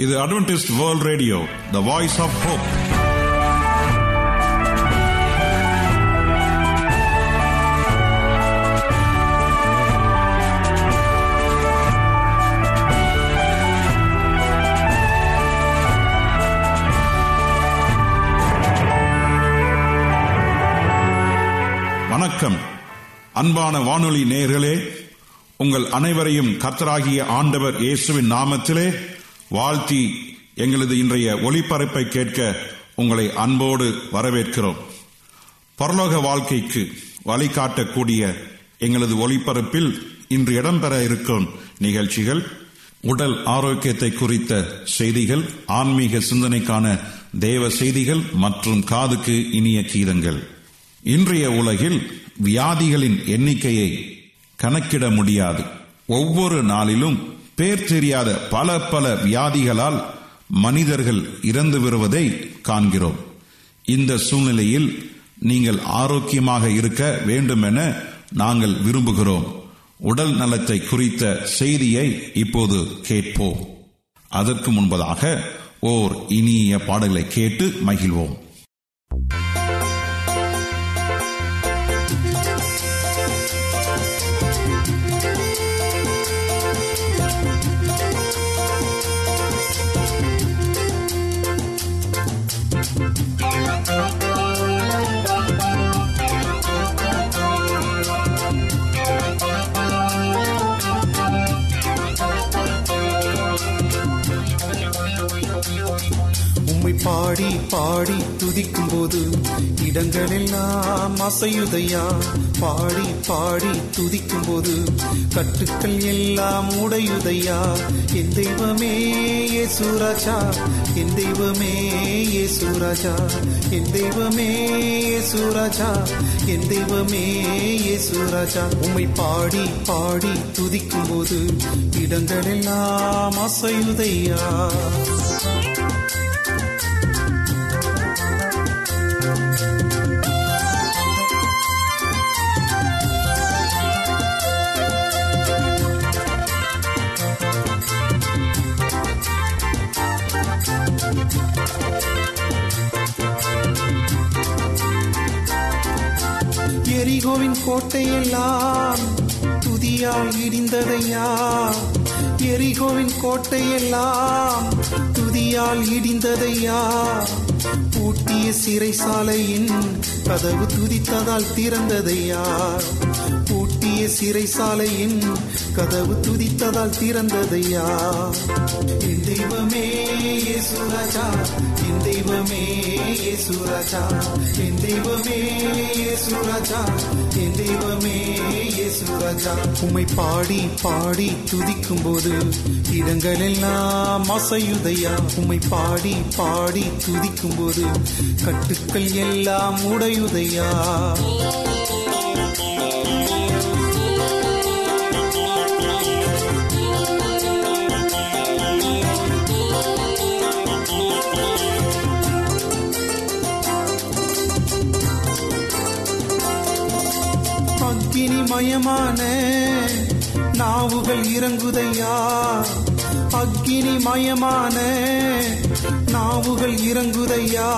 இது Adventist World Radio the Voice of Hope வணக்கம். அன்பான வானொலி நேர்களே உங்கள் அனைவரையும் கத்தராகிய ஆண்டவர் இயேசுவின் நாமத்திலே வாழ்த்தி எங்களது இன்றைய ஒளிபரப்பை கேட்க உங்களை அன்போடு வரவேற்கிறோம். பரலோக வாழ்க்கைக்கு வழிகாட்டக்கூடிய எங்களது ஒளிபரப்பில் இன்று இடம்பெற இருக்கும் நிகழ்ச்சிகள் உடல் ஆரோக்கியத்தை குறித்த செய்திகள் ஆன்மீக சிந்தனைக்கான தேவ செய்திகள் மற்றும் காதுக்கு இனிய கீதங்கள். இன்றைய உலகில் வியாதிகளின் எண்ணிக்கையை கணக்கிட முடியாது. ஒவ்வொரு நாளிலும் பேர் தெரியாத பல பல வியாதிகளால் மனிதர்கள் இறந்து வருவதை காண்கிறோம். இந்த சூழ்நிலையில் நீங்கள் ஆரோக்கியமாக இருக்க வேண்டும் என நாங்கள் விரும்புகிறோம். உடல் நலத்தை குறித்த செய்தியை இப்போது கேட்போம். அதற்கு முன்பதாக ஓர் இனிய பாடலை கேட்டு மகிழ்வோம். உம்மை பாடி பாடி துதிக்கும் போது இடங்களெல்லாம் அசையுதையா? பாடி பாடி துதிக்கும் போது கட்டுக்கள் எல்லாம் உடையுதையா? என் தெய்வமே சூராஜா என் தெய்வமே சூராஜா என் தெய்வமே சூராஜா என் தெய்வமே சூராஜா உம்மை பாடி பாடி துதிக்கும் போது இடங்களெல்லாம் அசையுதையா? எரிகோவின் கோட்டையெல்லாம் துதியால் இடிந்ததையா? எரிகோவின் கோட்டையெல்லாம் துதியால் இடிந்ததையா? பூட்டிய சிறைசாலையின் கதவு துதித்ததால் திறந்ததையா? பூட்டிய சிறைசாலையின் கதவு துதித்ததால் திறந்ததையா? தெய்வமே இயேசுராஜா தெய்வமே இயேசுராஜா என் தெய்வமே இயேசுராஜா என் தெய்வமே இயேசுராஜா உம்மை பாடி பாடி துதிக்கும் போது இடங்களெல்லாம் அசையுதையா உமை பாடி பாடி துதிக்கும் போது கட்டுக்கள் எல்லாம் உடையுதையா அக்கினி மயமான நாவுகள் இறங்குதையா? அக்கினி மயமான நாவுகள் இறங்குதையா?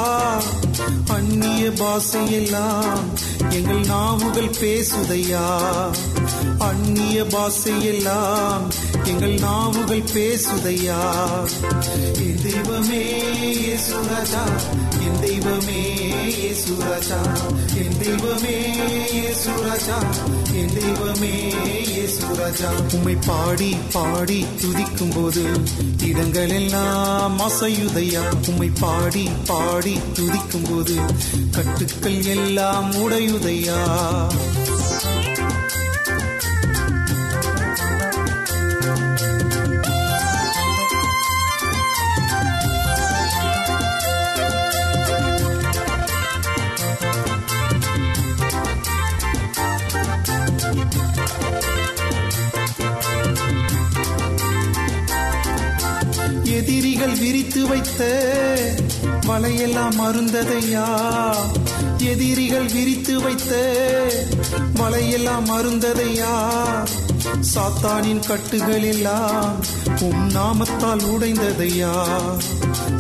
அந்நிய பாசையெல்லாம் எங்கள் நாவுகள் பேசுதையா? அந்நிய பாசையெல்லாம் எங்கள் நாவுகள் பேசுதையா? என் தெய்வமே சுரஜா என் தெய்வமே சுரஜா தெய்வமே இயேசுராஜா என் தெய்வமே உம்மை பாடி பாடி துதிக்கும் போது இடங்களெல்லாம் அசையுதையா உம்மை பாடி பாடி துதிக்கும் போது கட்டுக்கள் எல்லாம் உடையுதையா? வைத்த மலையெல்லாம் மருந்ததையா எதிரிகள் விரித்து வைத்த மலையெல்லாம் மருந்ததையா சாத்தானின் கட்டுகள் எல்லாம் உம் நாமத்தால் உடைந்ததையா?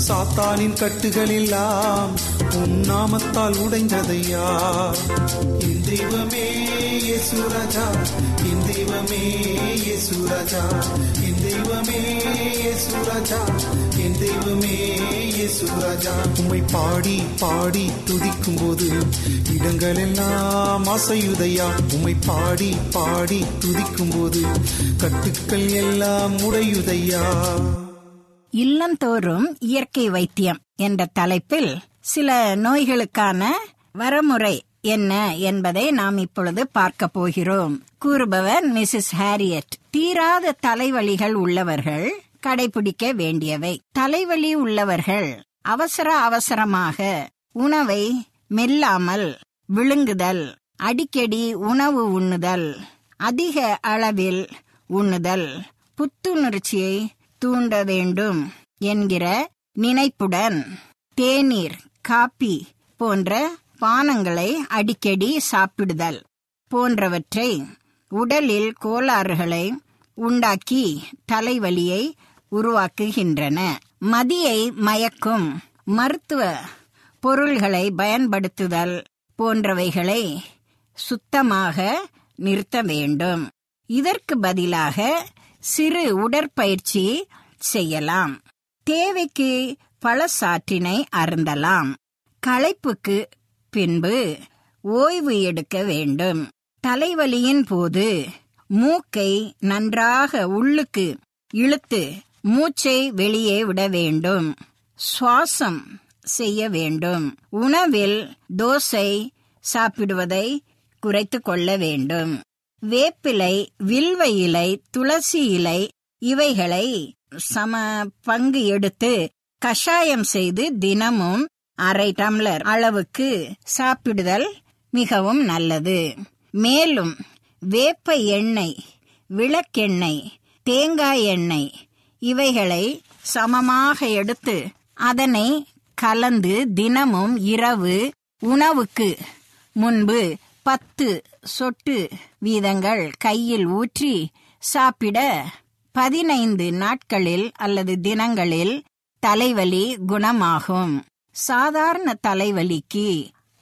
சாத்தானின் கட்டுகள் எல்லாம் உம் நாமத்தால் உடைந்ததையா? என் தெய்வமே இயேசுராஜா என் தெய்வமே சுரஜா என் தெய்வமே என் தெய்வமே இயேசுராஜா உம்மை பாடி பாடி துதிக்கும் போது இடங்கள் எல்லாம் அசையுதையா. உம்மை பாடி பாடி துதிக்கும் போது கட்டுக்கள் எல்லாம் உடையுதையா. இல்லந்தோறும் இயற்கை வைத்தியம் என்ற தலைப்பில் சில நோய்களுக்கான வரமுறை என்ன என்பதை நாம் இப்பொழுது பார்க்க போகிறோம். கூறுபவர் மிஸ்ஸஸ் ஹாரியட். தீராத தலைவலிகள் உள்ளவர்கள் கடைபிடிக்க வேண்டியவை. தலைவலி உள்ளவர்கள் அவசர அவசரமாக உணவை மெல்லாமல் விழுங்குதல் அடிக்கடி உணவு உண்ணுதல் அதிக அளவில் உண்ணுதல் புத்துணர்ச்சியை தூண்ட வேண்டும் என்கிற நினைப்புடன் தேநீர் காப்பி போன்ற பானங்களை அடிக்கடி சாப்பிடுதல் போன்றவற்றை உடலில் கோளாறுகளை உண்டாக்கி தலைவலியை உருவாக்குகின்றன. மதியை மயக்கும். மருத்துவ பொருள்களை பயன்படுத்துதல் போன்றவைகளை சுத்தமாக நிறுத்த வேண்டும். இதற்கு பதிலாக சிறு உடற்பயிற்சி செய்யலாம். தேவைக்கு பழச்சாற்றினை அருந்தலாம். களைப்புக்கு பின்பு ஓய்வு எடுக்க வேண்டும். தலைவலியின் போது மூக்கை நன்றாக உள்ளுக்கு இழுத்து மூச்சை வெளியே விட வேண்டும். சுவாசம் செய்ய வேண்டும். உணவில் தோசை சாப்பிடுவதை குறைத்து கொள்ள வேண்டும். வேப்பிலை வில்வ இலை துளசி இலை இவைகளை சம பங்கு எடுத்து கஷாயம் செய்து தினமும் அரை டம்ளர் அளவுக்கு சாப்பிடுதல் மிகவும் நல்லது. மேலும் வேப்ப எண்ணெய் விளக்கெண்ணெய் தேங்காய் எண்ணெய் இவைகளை சமமாக எடுத்து அதனை கலந்து தினமும் இரவு உணவுக்கு முன்பு பத்து சொட்டு வீதங்கள் கையில் ஊற்றி சாப்பிட பதினைந்து நாட்களில் அல்லது தினங்களில் தலைவலி குணமாகும். சாதாரண தலைவலிக்கு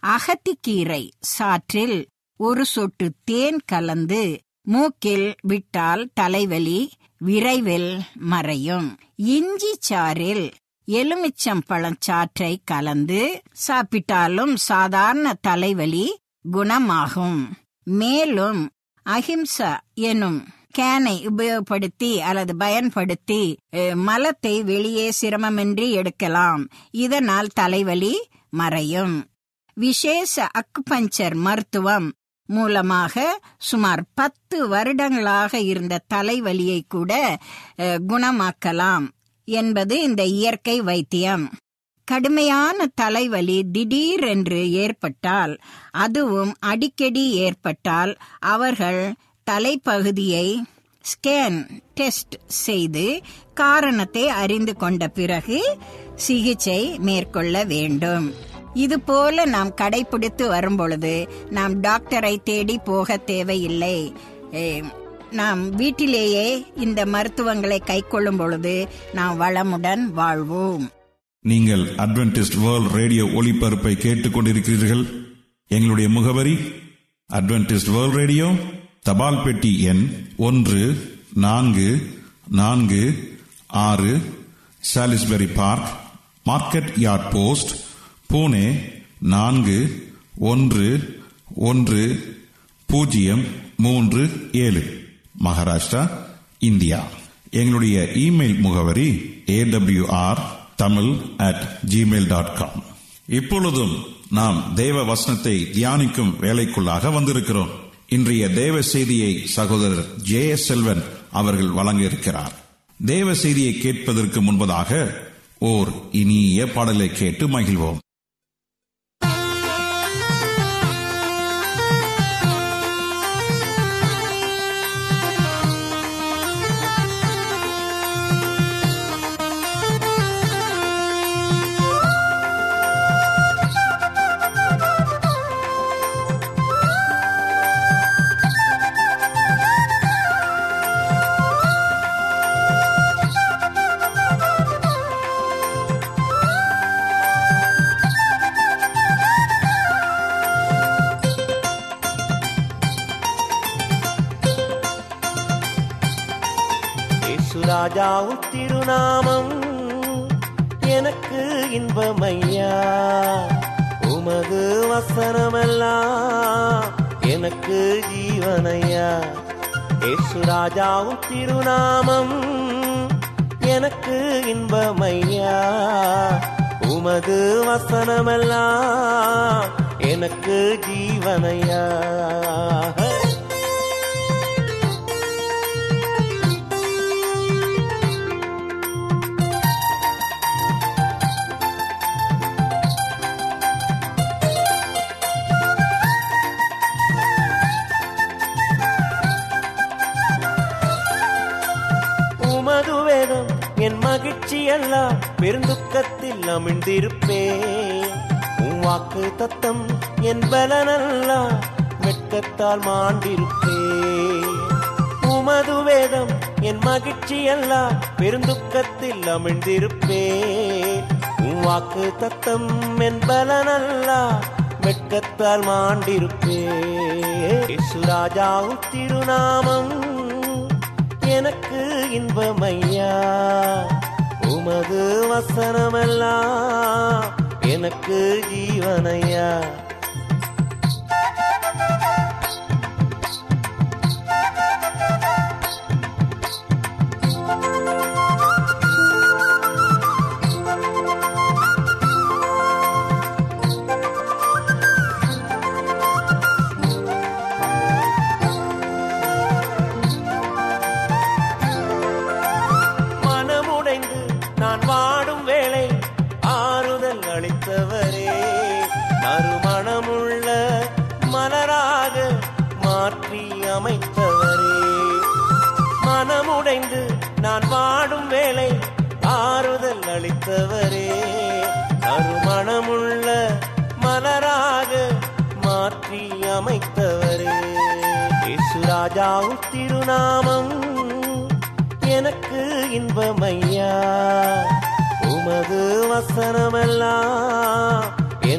அகத்திக்கீரை சாற்றில் ஒரு சொட்டு தேன் கலந்து மூக்கில் விட்டால் தலைவலி விரைவில் மறையும். இஞ்சி சாறில் எலுமிச்சம் பழச்சாற்றை கலந்து சாப்பிட்டாலும் சாதாரண தலைவலி குணமாகும். மேலும் அஹிம்சா எனும் கேனை உபயோகப்படுத்தி அல்லது பயன்படுத்தி மலத்தை வெளியே சிரமமின்றி எடுக்கலாம். இதனால் தலைவலி மறையும். விசேஷ அக்குபஞ்சர் மருத்துவம் மூலமாக சுமார் பத்து வருடங்களாக இருந்த தலைவலியை கூட குணமாக்கலாம் என்பது இந்த இயற்கை வைத்தியம். கடுமையான தலைவலி திடீரென்று ஏற்பட்டால் அதுவும் அடிக்கடி ஏற்பட்டால் அவர்கள் தலைப்பகுதியை ஸ்கேன் டெஸ்ட் செய்து காரணத்தை அறிந்து கொண்ட பிறகு சிகிச்சை மேற்கொள்ள வேண்டும். இதுபோல நாம் கடைபிடித்து வரும்பொழுது நாம் டாக்டரை தேடி போக தேவையில்லை. ஏ, நாம் வீட்டிலேயே இந்த மருத்துவங்களை கைக்கொள்ளும் பொழுது நாம் வளமுடன் வாழ்வோம். நீங்கள் அட்வென்டிஸ்ட் வேர்ல்ட் ரேடியோ ஒளிபரப்பை கேட்டுக்கொண்டிருக்கிறீர்கள் எங்களுடைய முகவரி அட்வென்டிஸ்ட் வேர்ல்ட் ரேடியோ தபால் பெட்டி எண் ஒன்று நான்கு நான்கு ஆறு Salisbury Park market yard post Pune நான்கு ஒன்று ஒன்று பூஜ்ஜியம் மூன்று ஏழு. மகாராஷ்டிரா இந்தியா. எங்களுடைய இமெயில் முகவரி AWR Tamil at Gmail dot com இப்பொழுதும் நாம் தேவ வசனத்தை தியானிக்கும் வேலைக்குள்ளாக வந்திருக்கிறோம். இன்றைய தேவ செய்தியை சகோதரர் ஜே எஸ் செல்வன் அவர்கள் வழங்க இருக்கிறார் தேவ செய்தியை கேட்பதற்கு முன்பதாக ஓர் இனிய பாடலை கேட்டு மகிழ்வோம். திருநாமம். எனக்கு இன்பமையா? உமது வசனமெல்லாம் எனக்கு ஜீவனையா? ஏசு ராஜாவும் திருநாமம். எனக்கு இன்பமையா? உமது வசனமெல்லாம் எனக்கு ஜீவனையா? எல்லாம் பெருந்துக்கத்தில் அமிழ்ந்திருப்பேன். உன் வாக்கு தத்தம் என் பலனெல்லாம் வெட்கத்தால் மாண்டிருப்பேன். உமது வேதம் என் மகிழ்ச்சி எல்லாம் பெருந்துக்கத்தில் அமிழ்ந்திருப்பேன். உன் வாக்கு தத்தம் என் பலனெல்லாம் வெட்கத்தால் மாண்டிருப்பேன். சுராஜாவும் திருநாமம் எனக்கு இன்பமையா உமது வசனமெல்லாம் எனக்கு ஜீவனையா?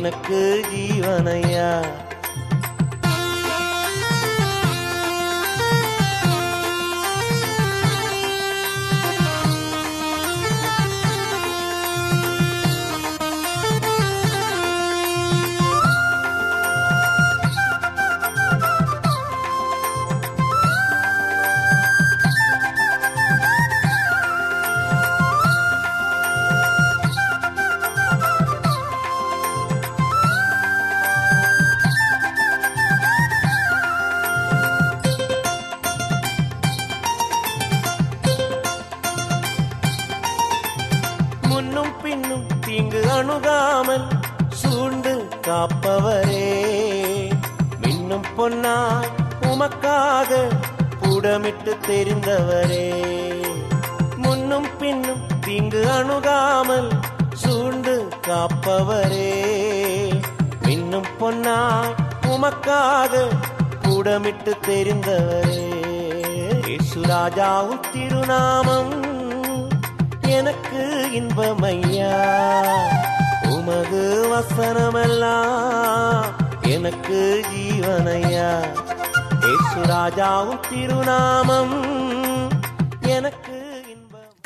எனக்கு ஜீவனையா? அணுகாமல் சூழ்ந்து காப்பவரே. இன்னும் பொன்னாய் உமக்காக கூடமிட்டு தெரிந்தவரே. இசுராஜாவும் திருநாமம் எனக்கு இன்பமையா. உமது வசனமெல்லாம் எனக்கு ஜீவனையா. ஏசுராஜாவும் திருநாமம் எனக்கு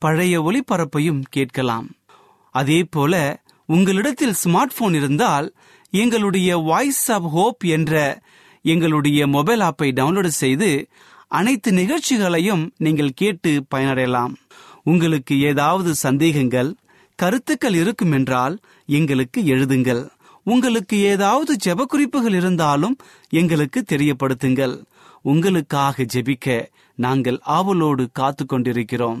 பழைய ஒளிபரப்பையும் கேட்கலாம். அதே போல உங்களிடத்தில் ஸ்மார்ட் போன் இருந்தால் எங்களுடைய வாய்ஸ் ஆப் ஹோப் என்ற எங்களுடைய மொபைல் ஆப்பை டவுன்லோடு செய்து அனைத்து நிகழ்ச்சிகளையும் நீங்கள் கேட்டு பயனடையலாம். உங்களுக்கு ஏதாவது சந்தேகங்கள் கருத்துக்கள் இருக்கும் என்றால் எங்களுக்கு எழுதுங்கள். உங்களுக்கு ஏதாவது ஜெப குறிப்புகள் இருந்தாலும் எங்களுக்கு தெரியப்படுத்துங்கள். உங்களுக்காக ஜெபிக்க நாங்கள் ஆவலோடு காத்து கொண்டிருக்கிறோம்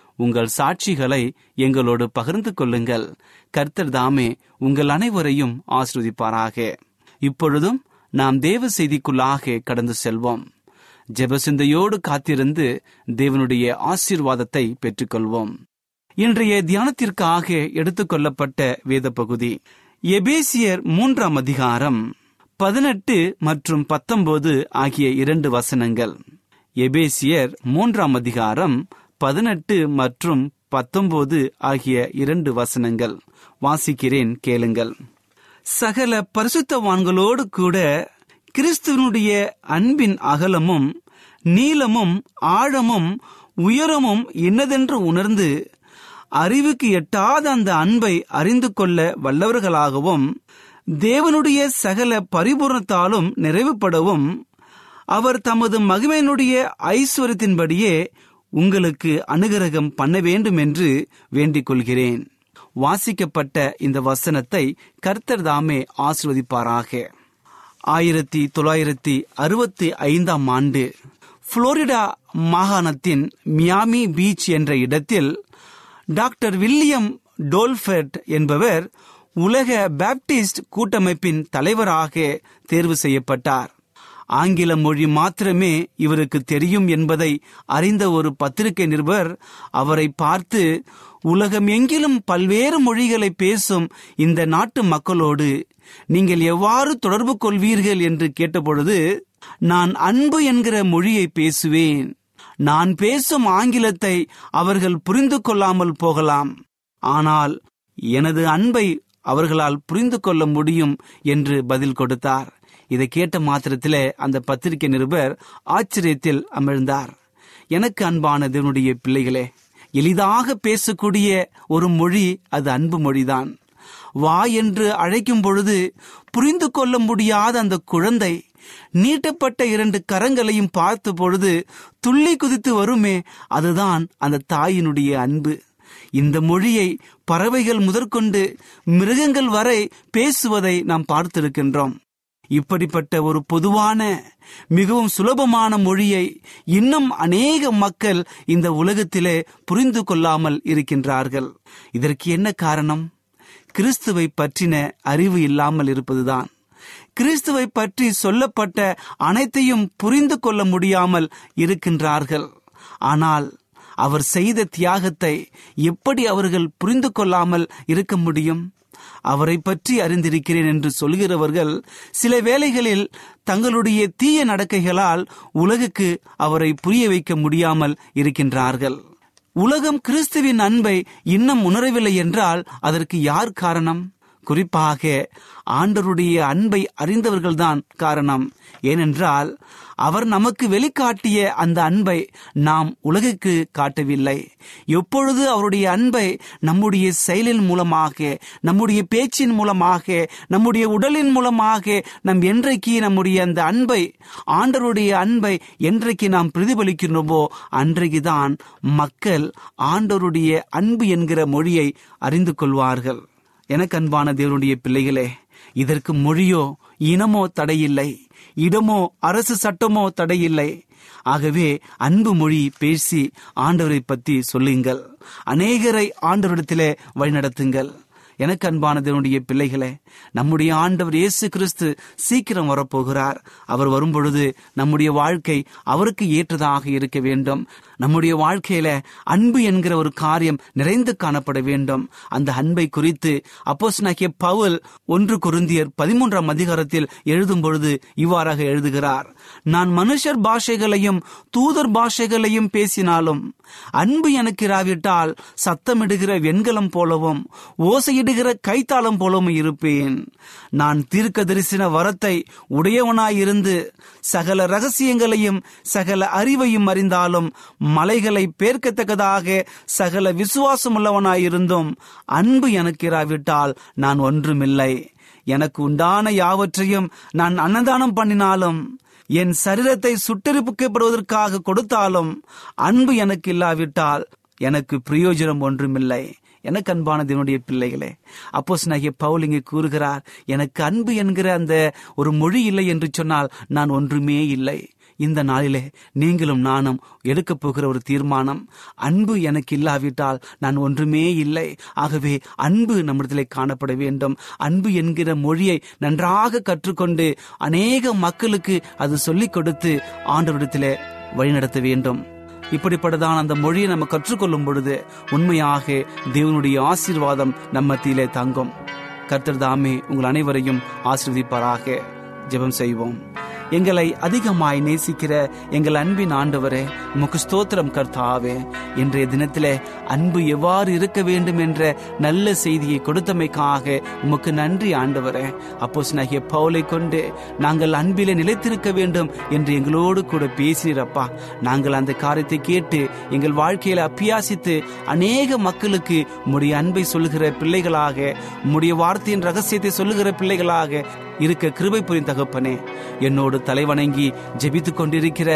உங்கள் சாட்சிகளை எங்களோடு பகிர்ந்து கொள்ளுங்கள். கர்த்தர் தாமே உங்கள் அனைவரையும் ஆஸ்ரதிப்பாராக இப்பொழுதும் நாம் தேவ செய்திக்குள்ளாக கடந்து செல்வோம். ஜெபசிந்தையோடு காத்திருந்து தேவனுடைய ஆசீர்வாதத்தை பெற்றுக்கொள்வோம். இன்றைய தியானத்திற்காக எடுத்துக்கொள்ளப்பட்ட வேத பகுதி எபேசியர் மூன்றாம் அதிகாரம் பதினெட்டு மற்றும் பத்தொன்பது ஆகிய இரண்டு வசனங்கள். எபேசியர் மூன்றாம் அதிகாரம் பதினெட்டு மற்றும் பத்தொன்பது ஆகிய இரண்டு வசனங்கள். வாசிக்கிறேன் கேளுங்கள். சகல பரிசுத்தவான்களோடு கூட கிறிஸ்துவனுடைய அன்பின் அகலமும் நீளமும் ஆழமும் உயரமும் என்னதென்று உணர்ந்து அறிவுக்கு எட்டாத அந்த அன்பை அறிந்து கொள்ள வல்லவர்களாகவும் தேவனுடைய சகல பரிபூர்ணத்தாலும் நிறைவுபடவும் அவர் தமது மகிமையினுடைய ஐஸ்வர்யத்தின்படியே உங்களுக்கு அனுகிரகம் பண்ண வேண்டும் என்று வேண்டிக் கொள்கிறேன் வாசிக்கப்பட்ட இந்த வசனத்தை கர்த்தர் தாமே ஆசிர்வதிப்பாராக. ஆயிரத்தி தொள்ளாயிரத்தி அறுபத்தி ஐந்தாம் ஆண்டு புளோரிடா மாகாணத்தின் மியாமி பீச் என்ற இடத்தில் டாக்டர் வில்லியம் டோல்ஃபெர்ட் என்பவர் உலக பேப்டிஸ்ட் கூட்டமைப்பின் தலைவராக தேர்வு செய்யப்பட்டார். ஆங்கில மொழி மாத்திரமே இவருக்கு தெரியும் என்பதை அறிந்த ஒரு பத்திரிகை நிருபர் அவரை பார்த்து உலகம் எங்கிலும் பல்வேறு மொழிகளை பேசும் இந்த நாட்டு மக்களோடு நீங்கள் எவ்வாறு தொடர்பு கொள்வீர்கள்? என்று கேட்டபொழுது நான் அன்பு என்கிற மொழியை பேசுவேன். நான் பேசும் ஆங்கிலத்தை அவர்கள் புரிந்து கொள்ளாமல் போகலாம். ஆனால் எனது அன்பை அவர்களால் புரிந்து கொள்ள முடியும் என்று பதில் கொடுத்தார். இதை கேட்ட மாத்திரத்திலே அந்த பத்திரிகை நிருபர் ஆச்சரியத்தில் அமிழ்ந்தார். எனக்கு அன்பான தேவனுடைய பிள்ளைகளே எளிதாக பேசக்கூடிய ஒரு மொழி அது அன்பு மொழிதான். வா என்று அழைக்கும் பொழுது புரிந்து கொள்ள முடியாத அந்த குழந்தை நீட்டப்பட்ட இரண்டு கரங்களையும் பார்த்த பொழுது துள்ளி குதித்து வருமே அதுதான் அந்த தாயினுடைய அன்பு. இந்த மொழியை பறவைகள் முதற்கொண்டு மிருகங்கள் வரை பேசுவதை நாம் பார்த்திருக்கின்றோம். இப்படிப்பட்ட ஒரு பொதுவான மிகவும் சுலபமான மொழியை இன்னும் அநேக மக்கள் இந்த உலகத்திலே புரிந்து கொள்ளாமல் இருக்கின்றார்கள். இதற்கு என்ன காரணம்? கிறிஸ்துவை பற்றின அறிவு இல்லாமல் இருப்பதுதான். கிறிஸ்துவை பற்றி சொல்லப்பட்ட அனைத்தையும் புரிந்து கொள்ள முடியாமல் இருக்கின்றார்கள். ஆனால் அவர் செய்த தியாகத்தை எப்படி அவர்கள் புரிந்து கொள்ளாமல் இருக்க முடியும்? அவரை பற்றி அறிந்திருக்கிறேன் என்று சொல்கிறவர்கள் சில வேளைகளில் தங்களுடைய தீய நடக்கைகளால் உலகுக்கு அவரை புரிய வைக்க முடியாமல் இருக்கின்றார்கள். உலகம் கிறிஸ்துவின் அன்பை இன்னும் உணரவில்லை என்றால் அதற்கு யார் காரணம்? குறிப்பாக ஆண்டருடைய அன்பை அறிந்தவர்கள்தான் காரணம். ஏனென்றால் அவர் நமக்கு வெளிக்காட்டிய அந்த அன்பை நாம் உலகுக்கு காட்டவில்லை. எப்பொழுது அவருடைய அன்பை நம்முடைய செயலின் மூலமாக நம்முடைய பேச்சின் மூலமாக நம்முடைய உடலின் மூலமாக நம் என்றைக்கு நம்முடைய அந்த அன்பை ஆண்டருடைய அன்பை என்றைக்கு நாம் பிரதிபலிக்கின்றோமோ அன்றைக்குதான் மக்கள் ஆண்டவருடைய அன்பு என்கிற மொழியை அறிந்து கொள்வார்கள். எனக்கு அன்பான தேவனுடைய பிள்ளைகளே இதற்கு மொழியோ இனமோ தடையில்லை. இடமோ அரசு சட்டமோ தடையில்லை. ஆகவே அன்பு மொழி பேசி ஆண்டவரை பற்றி சொல்லுங்கள். அநேகரை ஆண்டவரிடத்திலே வழிநடத்துங்கள். எனக்கு அன்பானதனுடைய பிள்ளைகளே நம்முடைய ஆண்டவர் இயேசு கிறிஸ்து சீக்கிரம் வரப்போகிறார். அவர் வரும்பொழுது நம்முடைய வாழ்க்கை அவருக்கு ஏற்றதாக இருக்க வேண்டும். நம்முடைய வாழ்க்கையில அன்பு என்கிற ஒரு காரியம் நிறைந்து காணப்பட வேண்டும். அந்த அன்பை குறித்து அப்போஸ் பவுல் ஒன்று குருந்தியர் பதிமூன்றாம் அதிகாரத்தில் எழுதும் பொழுது இவ்வாறாக எழுதுகிறார். நான் மனுஷர் பாஷைகளையும் தூதர் பாஷைகளையும் பேசினாலும் அன்பு எனக்கு இராவிட்டால் சத்தமிடுகிற வெண்கலம் போலவும் ஓசையிடுகிற கைத்தாளம் போலவும் இருப்பேன். நான் தீர்க்க தரிசன வரத்தை உடையவனாயிருந்து சகல ரகசியங்களையும் சகல அறிவையும் அறிந்தாலும் மலைகளை பேர்க்கத்தக்கதாக சகல விசுவாசம் உள்ளவனாயிருந்தும் அன்பு எனக்கு இராவிட்டால் நான் ஒன்றுமில்லை. எனக்கு உண்டான யாவற்றையும் நான் அன்னதானம் பண்ணினாலும் என் சரீரத்தை சுட்டெரிப்புக்கப்படுவதற்காக கொடுத்தாலும் அன்பு எனக்கு இல்லாவிட்டால் எனக்கு பிரயோஜனம் ஒன்றுமில்லை. எனக்கு அன்பானது என்னுடைய பிள்ளைகளே அப்போஸ் நகிய பவுல் இங்கே கூறுகிறார் எனக்கு அன்பு என்கிற அந்த ஒரு மொழி இல்லை என்று சொன்னால் நான் ஒன்றுமே இல்லை. இந்த நாளிலே நீங்களும் நானும் எடுக்கப் போகிற ஒரு தீர்மானம் அன்பு எனக்கு இல்லாவிட்டால் நான் ஒன்றுமே இல்லை. ஆகவே அன்பு நம்மிடத்திலே காணப்பட வேண்டும். அன்பு என்கிற மொழியை நன்றாக கற்றுக்கொண்டு அநேக மக்களுக்கு அது சொல்லிக் கொடுத்து ஆண்டவரிடத்திலே வழிநடத்த வேண்டும். இப்படிப்பட்டதான் அந்த மொழியை நம்ம கற்றுக்கொள்ளும் பொழுது உண்மையாக தேவனுடைய ஆசீர்வாதம் நம்ம மத்தியிலே தங்கும். கர்த்தர் தாமே உங்கள் அனைவரையும் ஆசிர்வதிப்பாராக. ஜெபம் செய்வோம். எங்களை அதிகமாய் நேசிக்கிற எங்கள் அன்பின் ஆண்டவரே உமக்கு ஸ்தோத்திரம் கர்த்தாவே. இன்றைய தினத்தில் அன்பு எவ்வாறு இருக்க வேண்டும் என்ற நல்ல செய்தியை கொடுத்தமைக்காக உமக்கு நன்றி ஆண்டவரே. அப்போ நகிய பவுலை கொண்டு நாங்கள் அன்பிலே நிலைத்திருக்க வேண்டும் என்று எங்களோடு கூட பேசினப்பா நாங்கள் அந்த காரியத்தை கேட்டு எங்கள் வாழ்க்கையில அப்பியாசித்து அநேக மக்களுக்கு உம்முடைய அன்பை சொல்லுகிற பிள்ளைகளாக உம்முடைய வார்த்தையின் ரகசியத்தை சொல்லுகிற பிள்ளைகளாக இருக்க கிருபை புரியும் தகப்பனே என்னோடு தலைவணங்கி ஜெபித்து கொண்டிருக்கிற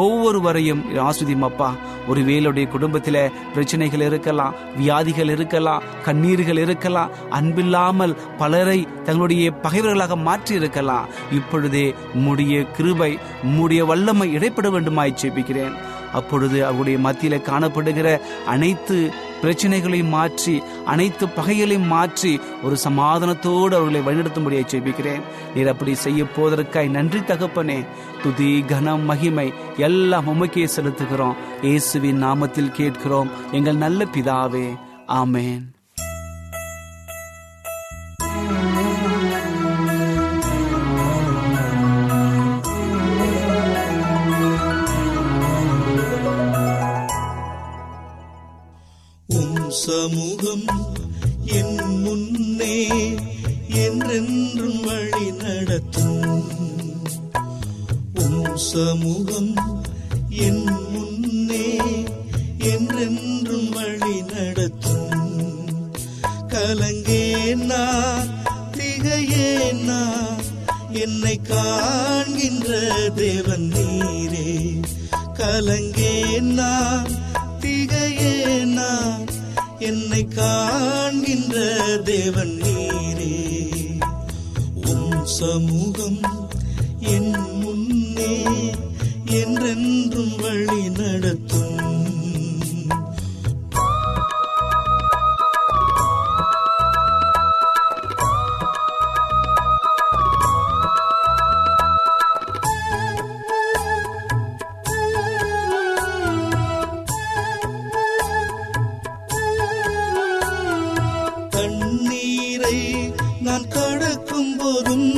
ஒவ்வொருவரையும் ஆஸ்வதியும் அப்பா. ஒருவேளுடைய குடும்பத்தில் பிரச்சனைகள் இருக்கலாம் வியாதிகள் இருக்கலாம் கண்ணீர்கள் இருக்கலாம் அன்பில்லாமல் பலரை தங்களுடைய பகைவர்களாக மாற்றி இருக்கலாம். இப்பொழுதே உம்முடைய கிருபை உம்முடைய வல்லமை இடைப்பட வேண்டுமாய் ஜெபிக்கிறேன். அப்பொழுது அவருடைய மத்தியில காணப்படுகிற அனைத்து பிரச்சனைகளையும் மாற்றி அனைத்து பகைகளையும் மாற்றி ஒரு சமாதானத்தோடு அவர்களை வழிநடத்தும்படியாக ஜெபிக்கிறேன். நீர் அப்படி செய்ய போவதற்காய் நன்றி தகப்பனே. துதி கனம் மகிமை எல்லாம் உமக்கே செலுத்துகிறோம். இயேசுவின் நாமத்தில் கேட்கிறோம். எங்கள் நல்ல பிதாவே. ஆமேன். என்றும் வழி நடத்தும். கலங்கேனா திகையேனா என்னை காண்கின்ற தேவன் நீரே. கலங்கேனா திகையேனா என்னை காண்கின்ற தேவன் நீரே. உம் சமூகம் என் முன்னே என்றென்றும் வழி ağladım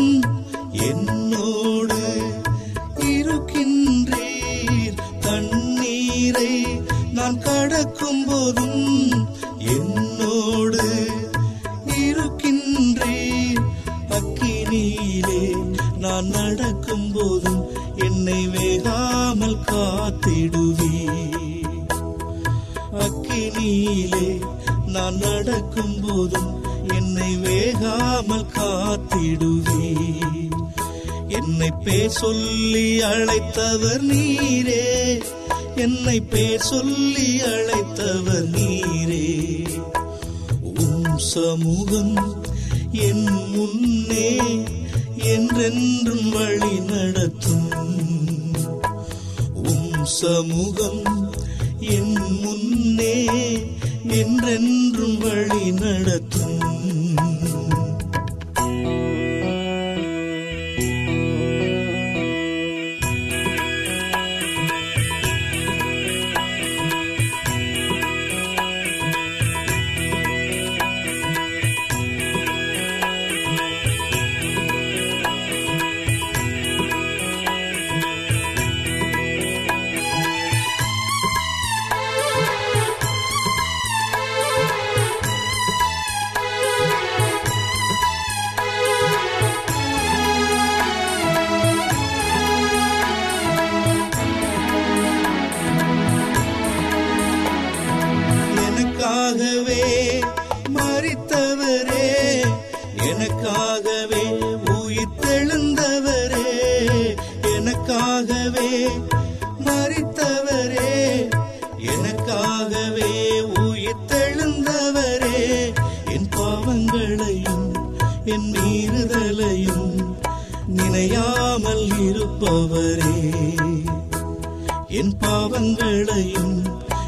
அழைத்தவர் நீரே. என்னை பேர் சொல்லி அழைத்தவர் நீரே. உம் சமூகம் என் முன்னே என்றென்றும் வழி நடத்தும். உம் சமூகம் என் முன்னே என்றென்றும் வழி நடத்தும். எனவே மறித்தவரே எனக்காகவே உயிர்த்தெழுந்தவரே என் பாவங்களையும் என் மீறுதலையும் நினையாமல் இருப்பவரே. என் பாவங்களையும்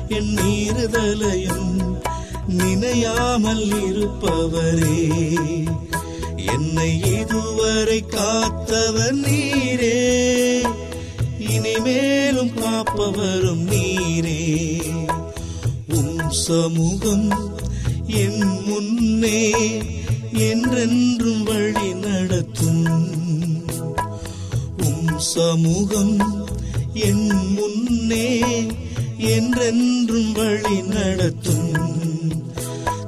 என் மீறுதலையும் நினையாமல் இருப்பவரே. என்னை இதுவரை காத்தவர் நீரே. காப்பவரும் நீரே. உம் சமூகம் என் முன்னே என்றென்றும் வழி நடத்தும். உம் சமூகம் என் முன்னே என்றென்றும் வழி நடத்தும்.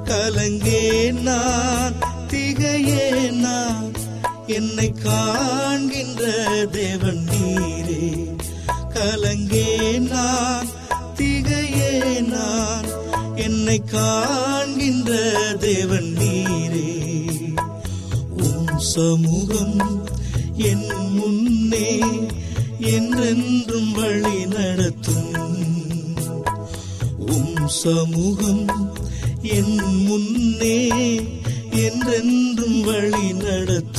கலங்கே நான் திகையே நான் என்னை காண்கின்ற தேவன் நீரே. கலங்கே நான் திகையே நான். என்னை காண்கின்ற தேவன் நீரே. உன் சமூகம் என் முன்னே என்றென்றும் வழி நடத்தும். உம் சமூகம் என் முன்னே என்றென்றும் வழி நடத்தும்.